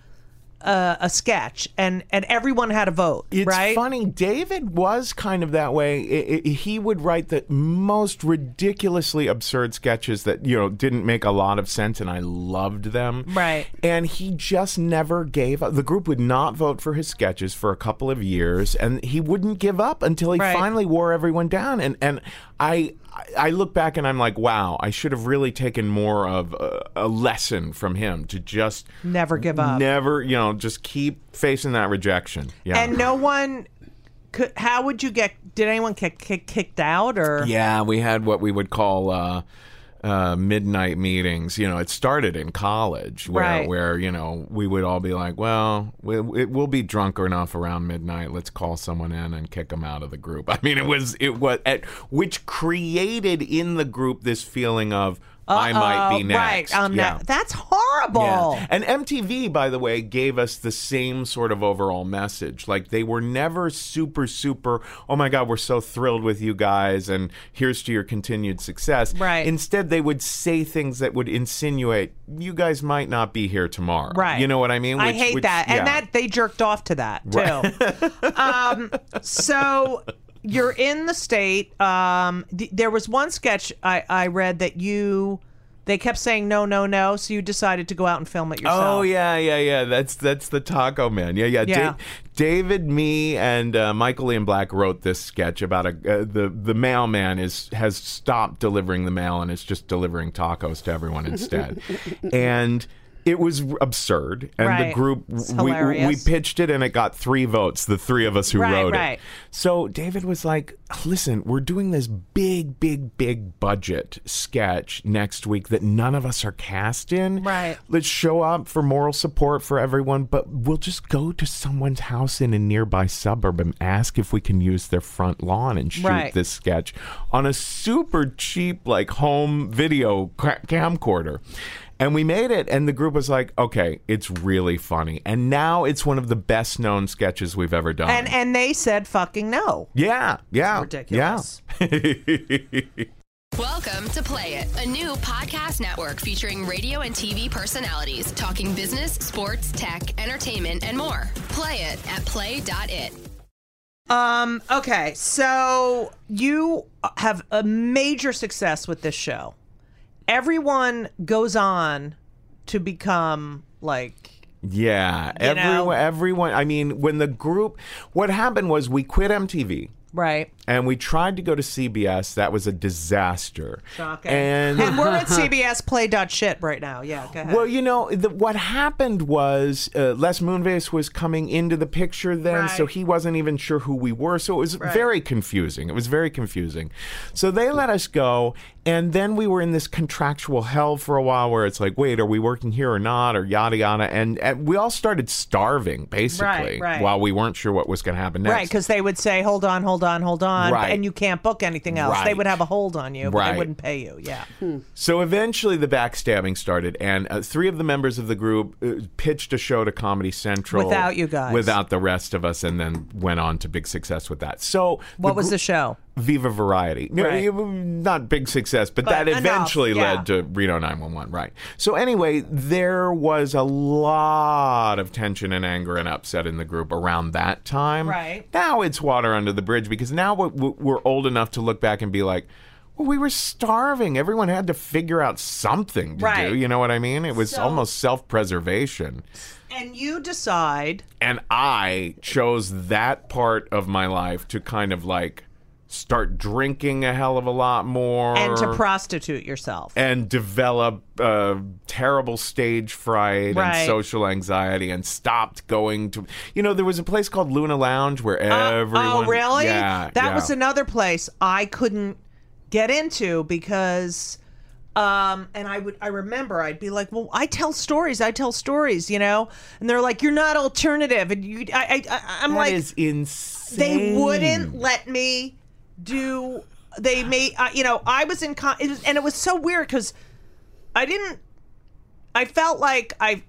uh, a sketch and and everyone had a vote It's right funny. David was kind of that way. I- I- he would write the most ridiculously absurd sketches that you know didn't make a lot of sense, and I loved them. Right. And he just never gave up. The group would not vote for his sketches for a couple of years, and he wouldn't give up until he Right. finally wore everyone down. And and I I look back and I'm like, wow, I should have really taken more of a, a lesson from him to just never give up never, you know, just keep facing that rejection. Yeah. and no one could how would you get did anyone get kick, kicked out or Yeah, we had what we would call uh, uh, midnight meetings. You know, it started in college where, Right. where you know we would all be like, "Well, we, it, we'll be drunk enough around midnight. Let's call someone in and kick them out of the group." *laughs* I mean, it was it was at, which created in the group this feeling of I might be next. right um, yeah. that, that's horrible Yeah. And MTV, by the way, gave us the same sort of overall message. Like they were never super, super, oh my God, we're so thrilled with you guys and here's to your continued success. Right. Instead, they would say things that would insinuate you guys might not be here tomorrow. Right. You know what I mean? I hate which- that. yeah. And that they jerked off to that too. *laughs* um, so you're in the State. Um, th- there was one sketch I, I read that you they kept saying no, no, no. So you decided to go out and film it yourself. Oh yeah, yeah, yeah. That's that's the Taco Man. Yeah, yeah. Yeah. Da- David, me, and uh, Michael Ian Black wrote this sketch about a uh, the the mailman is has stopped delivering the mail and is just delivering tacos to everyone instead, *laughs* and. It was absurd, and the group we, we pitched it, and it got three votes. The three of us who Right, wrote right. it. So David was like, "Listen, we're doing this big, big, big budget sketch next week that none of us are cast in. Right. Let's show up for moral support for everyone, but we'll just go to someone's house in a nearby suburb and ask if we can use their front lawn and shoot Right. this sketch on a super cheap, like home video ca- camcorder. And we made it, and the group was like, "Okay, it's really funny." And now it's one of the best known sketches we've ever done. And and they said fucking no. yeah, yeah, Ridiculous. *laughs* Welcome to Play It, a new podcast network featuring radio and TV personalities talking business, sports, tech, entertainment, and more. Play it at play.it. Um. Okay. So you have a major success with this show. Everyone goes on to become like Yeah, You know? everyone, everyone. I mean, when the group, what happened was we quit MTV right. And we tried to go to CBS. That was a disaster. Shocking. And, And we're at *laughs* CBS Play dot shit right now. Yeah, go ahead. well, you know, the, what happened was uh, Les Moonves was coming into the picture then, so he wasn't even sure who we were. So it was very confusing. It was very confusing. So they let us go, and then we were in this contractual hell for a while where it's like, wait, are we working here or not, or yada yada, and, and we all started starving basically Right, right. while we weren't sure what was going to happen next. Right, because they would say, "Hold on, hold on, hold on," Right. and you can't book anything else. They would have a hold on you, but Right. they wouldn't pay you. Yeah, So eventually the backstabbing started, and uh, three of the members of the group uh, pitched a show to Comedy Central Without you guys. without the rest of us, and then went on to big success with that. So what was gr- the show? Viva Variety. Right. not big success, but, But that enough, eventually yeah. led to Reno 911, right. So anyway, there was a lot of tension and anger and upset in the group around that time. Right. Now it's water under the bridge because now we- we're old enough to look back and be like, well, we were starving. Everyone had to figure out something to Right. do. You know what I mean? It was So- almost self preservation. And you decide. And I chose that part of my life to kind of like start drinking a hell of a lot more and to prostitute yourself. and develop uh, terrible stage fright Right. and social anxiety and stopped going to you know there was a place called Luna Lounge where everyone oh, really? yeah that yeah. was another place I couldn't get into because um and I would I remember I'd be like, "Well, I tell stories. I tell stories, you know?" And they're like, "You're not alternative." And you I I, I I'm That like is insane they wouldn't let me do they made uh, you know i was in con- it was, and it was so weird because i didn't i felt like i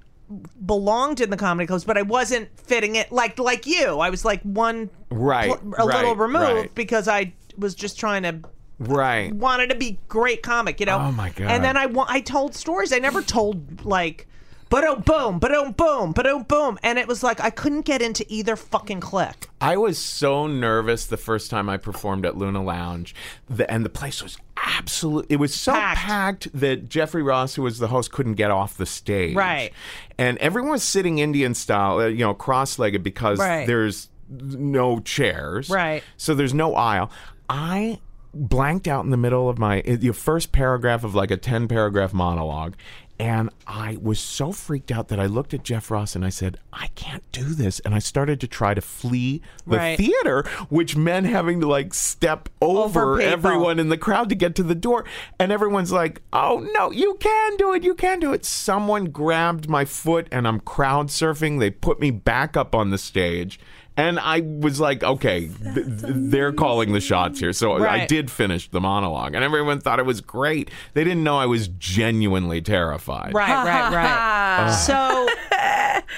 belonged in the comedy clubs but i wasn't fitting it like like you i was like one Right, pl- a little removed right. because i was just trying to right wanted to be great comic you know Oh, my God. and then i wa- i told stories i never told like but boom but oh boom but oh boom and it was like i couldn't get into either fucking click I was so nervous the first time I performed at Luna Lounge, the, and the place was absolute. It was so Packed. packed. that Jeffrey Ross, who was the host, couldn't get off the stage. Right. and everyone was sitting Indian style, uh, you know, cross-legged because Right. there's no chairs. Right. So there's no aisle. I blanked out in the middle of my the first paragraph of like a 10 paragraph monologue and I was so freaked out that I looked at Jeff Ross and I said, I can't do this. And I started to try to flee the Right. theater, which meant having to like step over, Over everyone in the crowd to get to the door. And everyone's like, oh no, you can do it. You can do it. Someone grabbed my foot and I'm crowd surfing. They put me back up on the stage. And I was like, okay, th- th- they're calling the shots here. So I did finish the monologue, and everyone thought it was great. They didn't know I was genuinely terrified. Right, right, right. *laughs* so,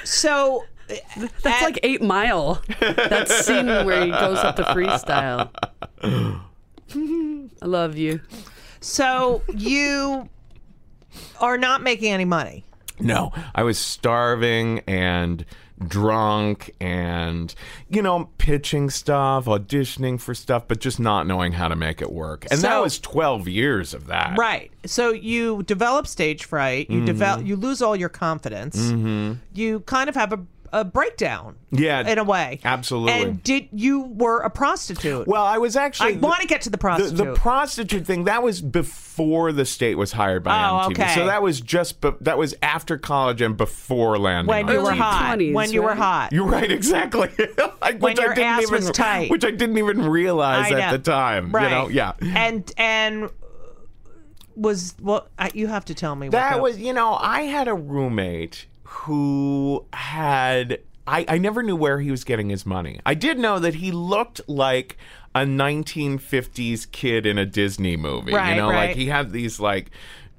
so That's like Eight Mile. that scene where he goes up to freestyle. *laughs* I love you. so you are not making any money. No, I was starving and drunk and, you know, pitching stuff, auditioning for stuff, but just not knowing how to make it work. And that was 12 years of that. Right. So you develop stage fright. You develop. Mm-hmm. You lose all your confidence. Mm-hmm. You kind of have a, a breakdown. Yeah, In a way. absolutely. And did you were a prostitute? Well, I was actually. I want to get to the the, prostitute. the prostitute thing that was before the State was hired by Oh, MTV. okay. So that was just be, that was after college and before landing. when on you were hot. 20s, when you were right? hot. You're right, *laughs* exactly. Like, When which I your didn't ass even, was tight. Which I didn't even realize I at know. the time. Right. You know, yeah. And and was well. I, you have to tell me. what That the- was, you know, I had a roommate who had. I, I never knew where he was getting his money. I did know that he looked like a 1950s kid in a Disney movie. Right, you know, right. like he had these like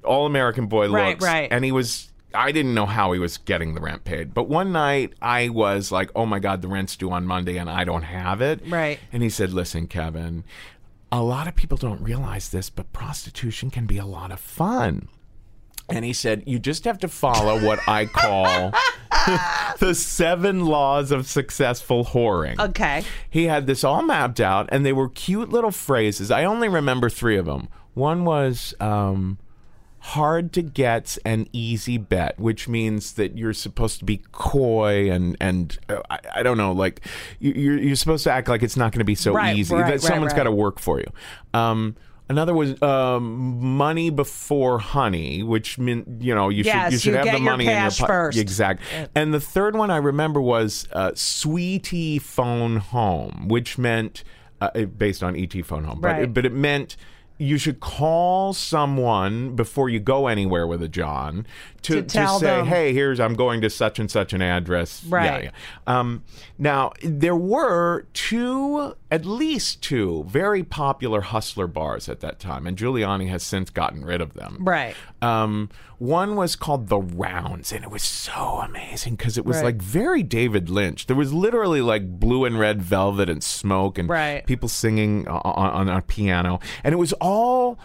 all American boy Right, looks. right. And he was. I didn't know how he was getting the rent paid. But one night I was like, oh my God, the rent's due on Monday and I don't have it. Right. And he said, listen, Kevin, a lot of people don't realize this, but prostitution can be a lot of fun. And he said, You just have to follow what I call *laughs* the seven laws of successful whoring. Okay. He had this all mapped out, and they were cute little phrases. I only remember three of them. One was, um, hard to get's an easy bet, which means that you're supposed to be coy and and uh, I, I don't know, like you- you're you're supposed to act like it's not going to be so Right, easy. right, that right, someone's got to work for you. Um, another was um, money before honey, which meant you know you Yes, should you should you have the money in your po- first. Exact. And the third one I remember was uh, Sweetie Phone Home, which meant uh, based on ET Phone Home, but Right. it, but it meant. You should call someone before you go anywhere with a John to, To tell say, them. "Hey, here's I'm going to such and such an address." Yeah, Right. yeah. Um, now there were two, at least two, very popular hustler bars at that time, and Giuliani has since gotten rid of them. Right. Um, one was called the Rounds, and it was so amazing because it was Right. like very David Lynch. There was literally like blue and red velvet and smoke, and Right. people singing on, on a piano, and it was all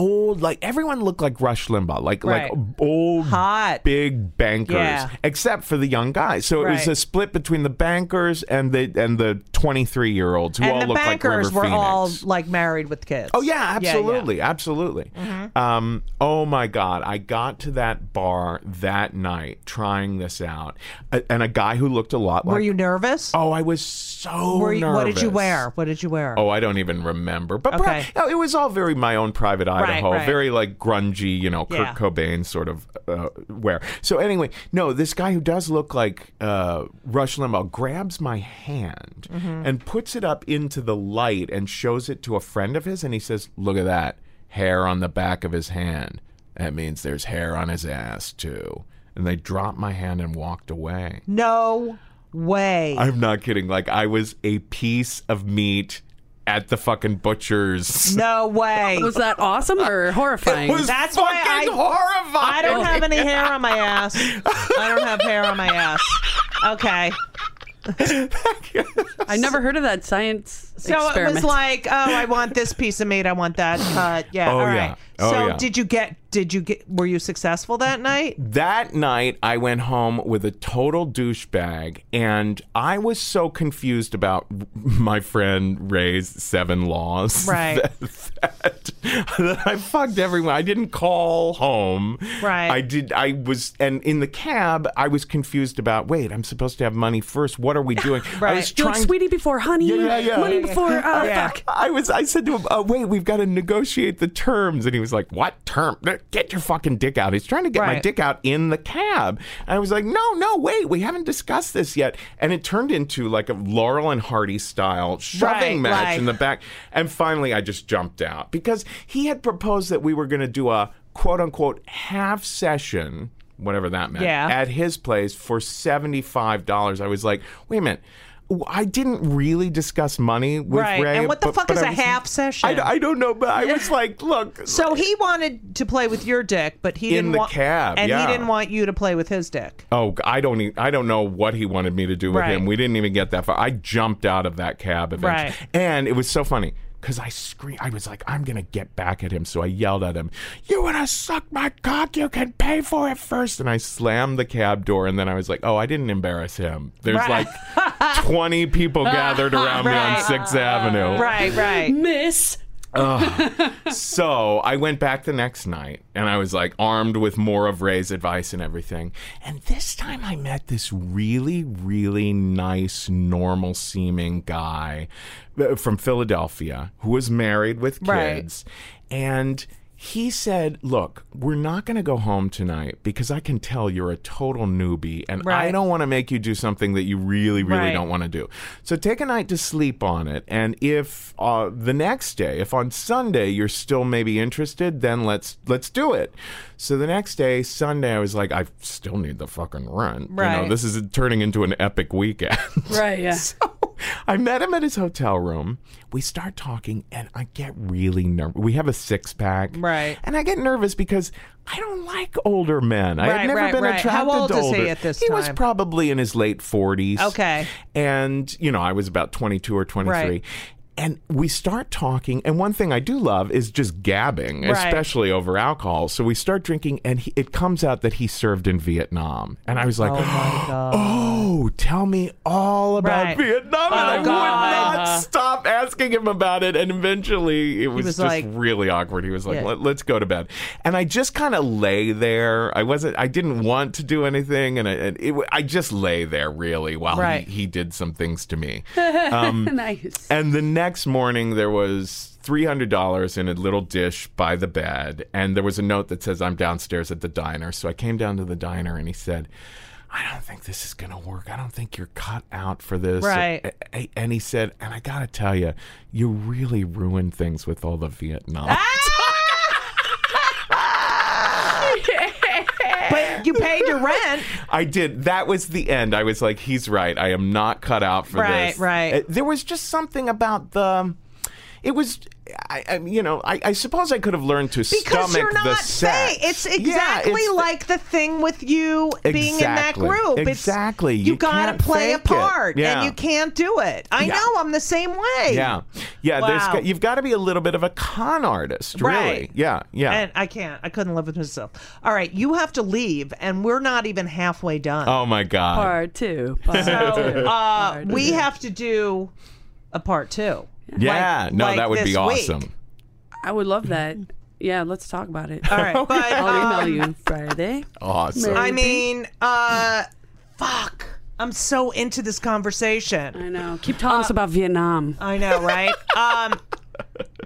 old. Like everyone looked like Rush Limbaugh, like Right. like old, Hot. big bankers, Yeah. except for the young guys. So it was Right. a split between the bankers and the and the twenty three year olds who all and the looked like River bankers were Phoenix. all like married with kids. Oh yeah. Mm-hmm. absolutely, absolutely. Um, oh my god, I got to that bar that night trying this out, A- and a guy who looked a lot like. Were you nervous? Oh, I was so Were you, what did you wear? What did you wear? Oh, I don't even remember. But pro- Okay. no, it was all very my own private Idaho, right. very like grungy, you know, Kurt Yeah. Cobain sort of uh, wear. So anyway, no, this guy who does look like uh, Rush Limbaugh grabs my hand Mm-hmm. and puts it up into the light and shows it to a friend of his, and he says, "Look at that hair on the back of his hand. That means there's hair on his ass too." And they dropped my hand and walked away. No way. I'm not kidding. Like I was a piece of meat at the fucking butcher's. no way. Was that awesome or *laughs* horrifying? It was That's fucking why I- horrifying. I don't have any *laughs* hair on my ass. I don't have hair on my ass. Okay. I never heard of that science So experiment. it was like, oh, I want this piece of meat. I want that cut. Yeah. Oh, all yeah. Right. Oh, so yeah. did you get? Did you get? Were you successful that night? That night, I went home with a total douchebag, and I was so confused about *laughs* my friend Ray's seven laws. *laughs* Right. That, that, that I fucked everyone. I didn't call home. Right. I did. I was, and in the cab, I was confused about. Wait, I'm supposed to have money first. What are we doing? I was You're like sweetie before honey, Yeah, yeah, yeah. money Yeah, before uh, *laughs* Yeah. fuck. I was. I said to him, uh, "Wait, we've got to negotiate the terms." And he was like, "What term? Get your fucking dick out!" He's trying to get my dick out in the cab. And I was like, "No, no, wait, we haven't discussed this yet." And it turned into like a Laurel and Hardy style shoving Right, match right. in the back. And finally, I just jumped out because he had proposed that we were going to do a quote unquote half session. Whatever that meant. Yeah. At his place for $75. I was like, wait a minute. I didn't really discuss money with Right. Ray. And what the but- fuck but is I a was- half session? I, I don't know, but I was like, look. So he wanted to play with your dick, but he In didn't the want cab, and yeah. he didn't want you to play with his dick. Oh, I don't. e- I don't know what he wanted me to do with Right. him. We didn't even get that far. I jumped out of that cab eventually, Right. and it was so funny because I screamed. I was like, "I'm gonna get back at him." So I yelled at him, "You wanna suck my cock? You can pay for it first. And I slammed the cab door, and then I was like, "Oh, I didn't embarrass him." There's Right. like *laughs* 20 people *laughs* gathered around me on Sixth Avenue. Right, right. Miss. *laughs* So I went back the next night and I was like armed with more of Ray's advice and everything. And this time I met this really, really nice, normal seeming guy uh, from Philadelphia who was married with Right. kids. And he said, Look, we're not going to go home tonight because I can tell you're a total newbie and I don't want to make you do something that you really, really Right. don't want to do. So take a night to sleep on it. And if uh, the next day, if on Sunday you're still maybe interested, then let's let's do it. So the next day, Sunday, I was like, I still need the fucking rent. You know, Right. this is turning into an epic weekend. Right, yeah. *laughs* So I met him at his hotel room. We start talking, and I get really nervous. We have a six pack, Right. And I get nervous because I don't like older men. I Right, had never right, been right. attracted How old to is he older. at this He was probably in his late forties. Okay. and you know I was about twenty two or twenty three. Right. and we start talking. And one thing I do love is just gabbing, Right. especially over alcohol. So we start drinking, and he, it comes out that he served in Vietnam. And I was like, Oh. *gasps* Oh, tell me all about Right. Vietnam. And Oh, I would God. not stop asking him about it. And eventually it was, was just like- really awkward. He was like, Yeah. Let, let's go to bed. And I just kind of lay there. I wasn't, I didn't want to do anything. And I, and it, I just lay there really while Right. he, he did some things to me. *laughs* Um, nice. And the next morning, there was $300 in a little dish by the bed. And there was a note that says, I'm downstairs at the diner. So I came down to the diner and he said, I don't think this is going to work. I don't think you're cut out for this. Right. And he said, and I got to tell you, you really ruined things with all the Vietnam. But *laughs* you paid your rent. I did. That was the end. I was like, he's right. I am not cut out for Right, this. right. right. There was just something about the. It was, I, I you know, I, I suppose I could have learned to Because stomach you're the not sex. fake. It's Yeah, exactly it's- like the thing with you being in that group. It's- Exactly. you, You gotta play a part, Yeah. and you can't do it. I Yeah. know. I'm the same way. Yeah, yeah. There's Wow. got- you've got to be a little bit of a con artist, really. Right. Yeah, yeah. And I can't. I couldn't live with myself. All right, you have to leave, and we're not even halfway done. oh my god. Part two. Part so two. uh, we have to do a part two. Yeah. like- no, like that would be this week. awesome. I would love that. Yeah, let's talk about it. All right, *laughs* but I'll um, email you Friday. Awesome. I mean, uh, fuck. I'm so into this conversation. I know. Keep telling us about Vietnam. I know, right? *laughs* um,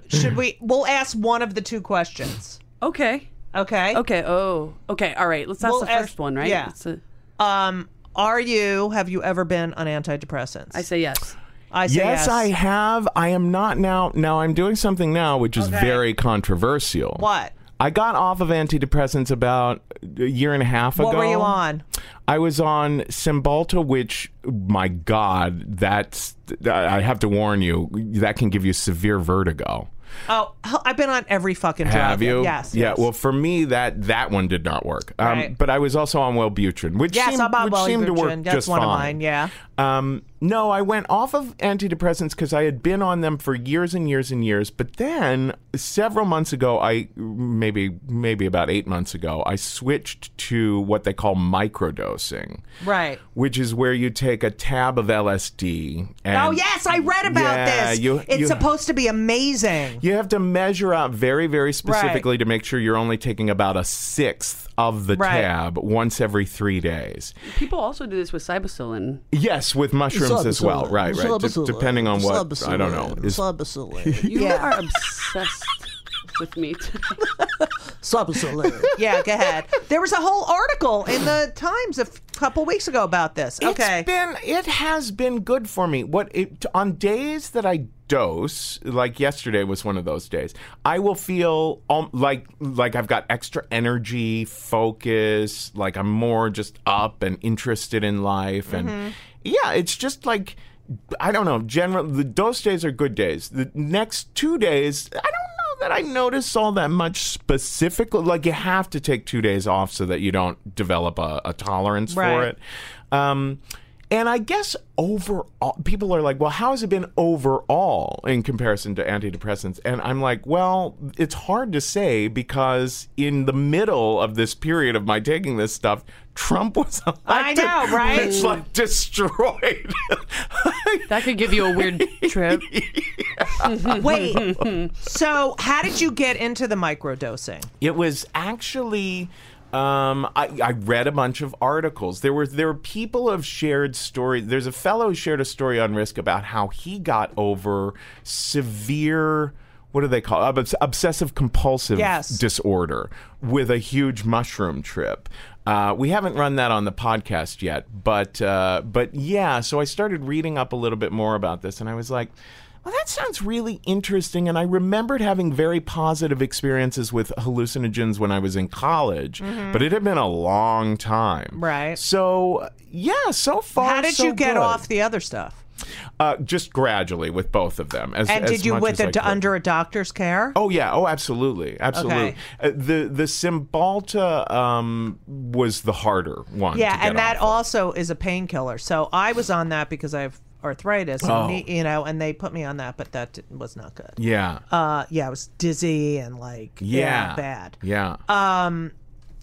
should we? We'll ask one of the two questions. Okay. Okay. Okay. Oh. Okay. All right. Let's ask We'll the ask- first one, right? yeah. A- Um, are you? Have you ever been on antidepressants? I say yes. I say Yes, yes. I have. I am not now. Now I'm doing something now which is Okay. very controversial. What? I got off of antidepressants about a year and a half ago. What were you on? I was on Cymbalta, which, my God, that's. I have to warn you, that can give you severe vertigo. Oh, I've been on every fucking drug. Have you? Yes. Yeah. yes. Well, for me, that that one did not work. Um, Right. But I was also on Wellbutrin, which yes, seemed, which seemed to work That's just one fine. of mine. Yeah. Um, no, I went off of antidepressants because I had been on them for years and years and years. But then several months ago, I maybe maybe about eight months ago, I switched to what they call microdosing, Right. which is where you take a tab of LSD. And oh yes, I read about Yeah, this. you- it's you- supposed to be amazing. You have to measure out very, very specifically to make sure you're only taking about a sixth of the Right. tab once every three days. People also do this with psilocybin. Yes, with mushrooms as well. Right, right. De- depending on what I don't know. Is, You Yeah. are obsessed with meat. *laughs* yeah, go ahead. There was a whole article in the Times a f- couple weeks ago about this. Okay. It's been it has been good for me. What it, on days that I dose, like yesterday was one of those days. I will feel um, like like I've got extra energy, focus, like I'm more just up and interested in life and yeah, it's just like I don't know, general the dose days are good days. The next 2 days, I don't know that I notice all that much specifically. Like you have to take two days off so that you don't develop a, a tolerance for it. Um, and I guess overall, people are like, well, how has it been overall in comparison to antidepressants? And I'm like, well, it's hard to say because in the middle of this period of my taking this stuff, Trump was elected. I know, right? It's like destroyed. That could give you a weird *laughs* trip. *laughs* Wait. so, how did you get into the microdosing? It was actually. Um, I, I read a bunch of articles. There were there were people who have shared stories. There's a fellow who shared a story on Risk about how he got over severe. What do they call it? Obs- obsessive compulsive Yes. disorder with a huge mushroom trip. Uh, we haven't run that on the podcast yet, but uh, but yeah. So I started reading up a little bit more about this, and I was like, well, that sounds really interesting. And I remembered having very positive experiences with hallucinogens when I was in college, but it had been a long time. Mm-hmm. Right. So, yeah, so far. How did so you get good. off the other stuff? Uh, just gradually with both of them. As, And as did you with it under a doctor's care? Oh yeah, oh absolutely, absolutely. Okay. Uh, the the Cymbalta um, was the harder one. yeah, to get and that of. also is a painkiller. So I was on that because I have arthritis, and Oh. knee- you know, and they put me on that, but that was not good. Yeah. Uh, yeah, I was dizzy and like yeah. bad. Yeah. Um,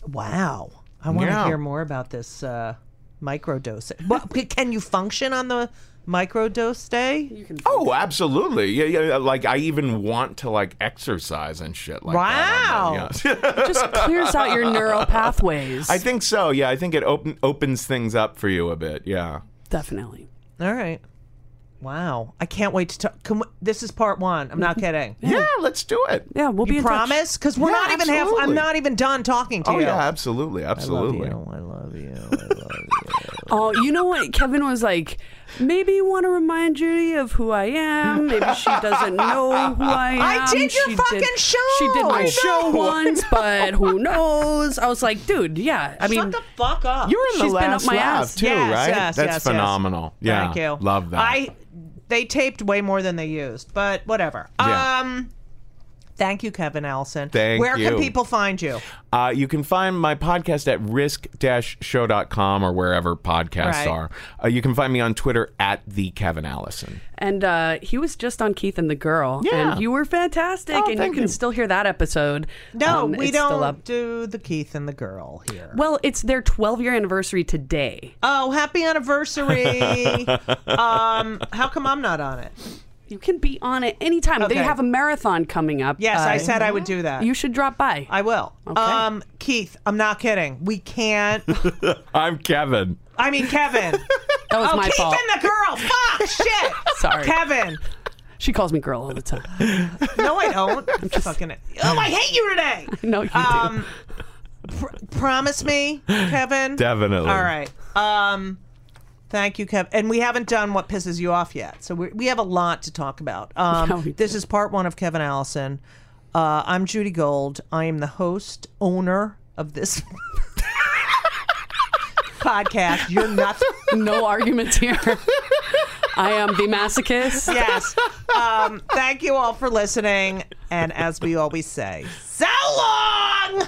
Wow, I want to Yeah. hear more about this uh, microdosing. What can you function on the microdose day? You can Oh, absolutely. Yeah, yeah. Like I even want to like exercise and shit like Wow. that. Yeah. *laughs* just clears out your neural *laughs* pathways. I think so. Yeah, I think it open, opens things up for you a bit. Yeah. Definitely. All right. Wow, I can't wait to talk. Can we, this is part one. I'm not mm-hmm. kidding. Yeah, let's do it. Yeah, we'll be You in touch. promise? Because we're Yeah, not even half. I'm not even done talking to Oh you. yeah, absolutely, absolutely. I love you. I love you. *laughs* Oh, you know what? Kevin was like, maybe you want to remind Judy of who I am. Maybe she doesn't know who I *laughs* am. I did your She fucking show. She did my show *laughs* once, but who knows? I was like, dude, yeah. I mean, Shut the fuck up. You were in the She's been up last my laugh ass. too, Yes, right? yes, That's yes, yes. phenomenal. Yeah, Thank you. Love that. I they taped way more than they used, but whatever. Yeah. Um Thank you, Kevin Allison. Thank Where you. can people find you? Uh, you can find my podcast at risk-show.com or wherever podcasts Right. are. Uh, you can find me on Twitter at the Kevin Allison. and uh, he was just on Keith and the Girl, Yeah. and you were fantastic. Oh, and you can you. still hear that episode. No, Um, we don't up. do the Keith and the girl here. Well, it's their 12 year anniversary today. Oh, happy anniversary. *laughs* um, how come I'm not on it? You can be on it anytime. Okay. They have a marathon coming up. Yes, I Uh, said I would do that. You should drop by. I will. Okay. Um, Keith, I'm not kidding. We can't. *laughs* I'm Kevin. I mean, Kevin. that was oh, my Keith fault. and the girl. Fuck, shit. *laughs* Sorry. Kevin. She calls me girl all the time. No, I don't. *laughs* I'm just fucking. Oh, I hate you today. No, you Um, pr- promise me, Kevin. Definitely. All right. Um, thank you, Kevin. And we haven't done what pisses you off yet, so we we have a lot to talk about. Um, Yeah, this is part one of Kevin Allison. Uh, I'm Judy Gold. I am the host, owner of this *laughs* podcast. You're nuts. do. No arguments here. I am the masochist. Yes. Um, thank you all for listening. And as we always say, so long.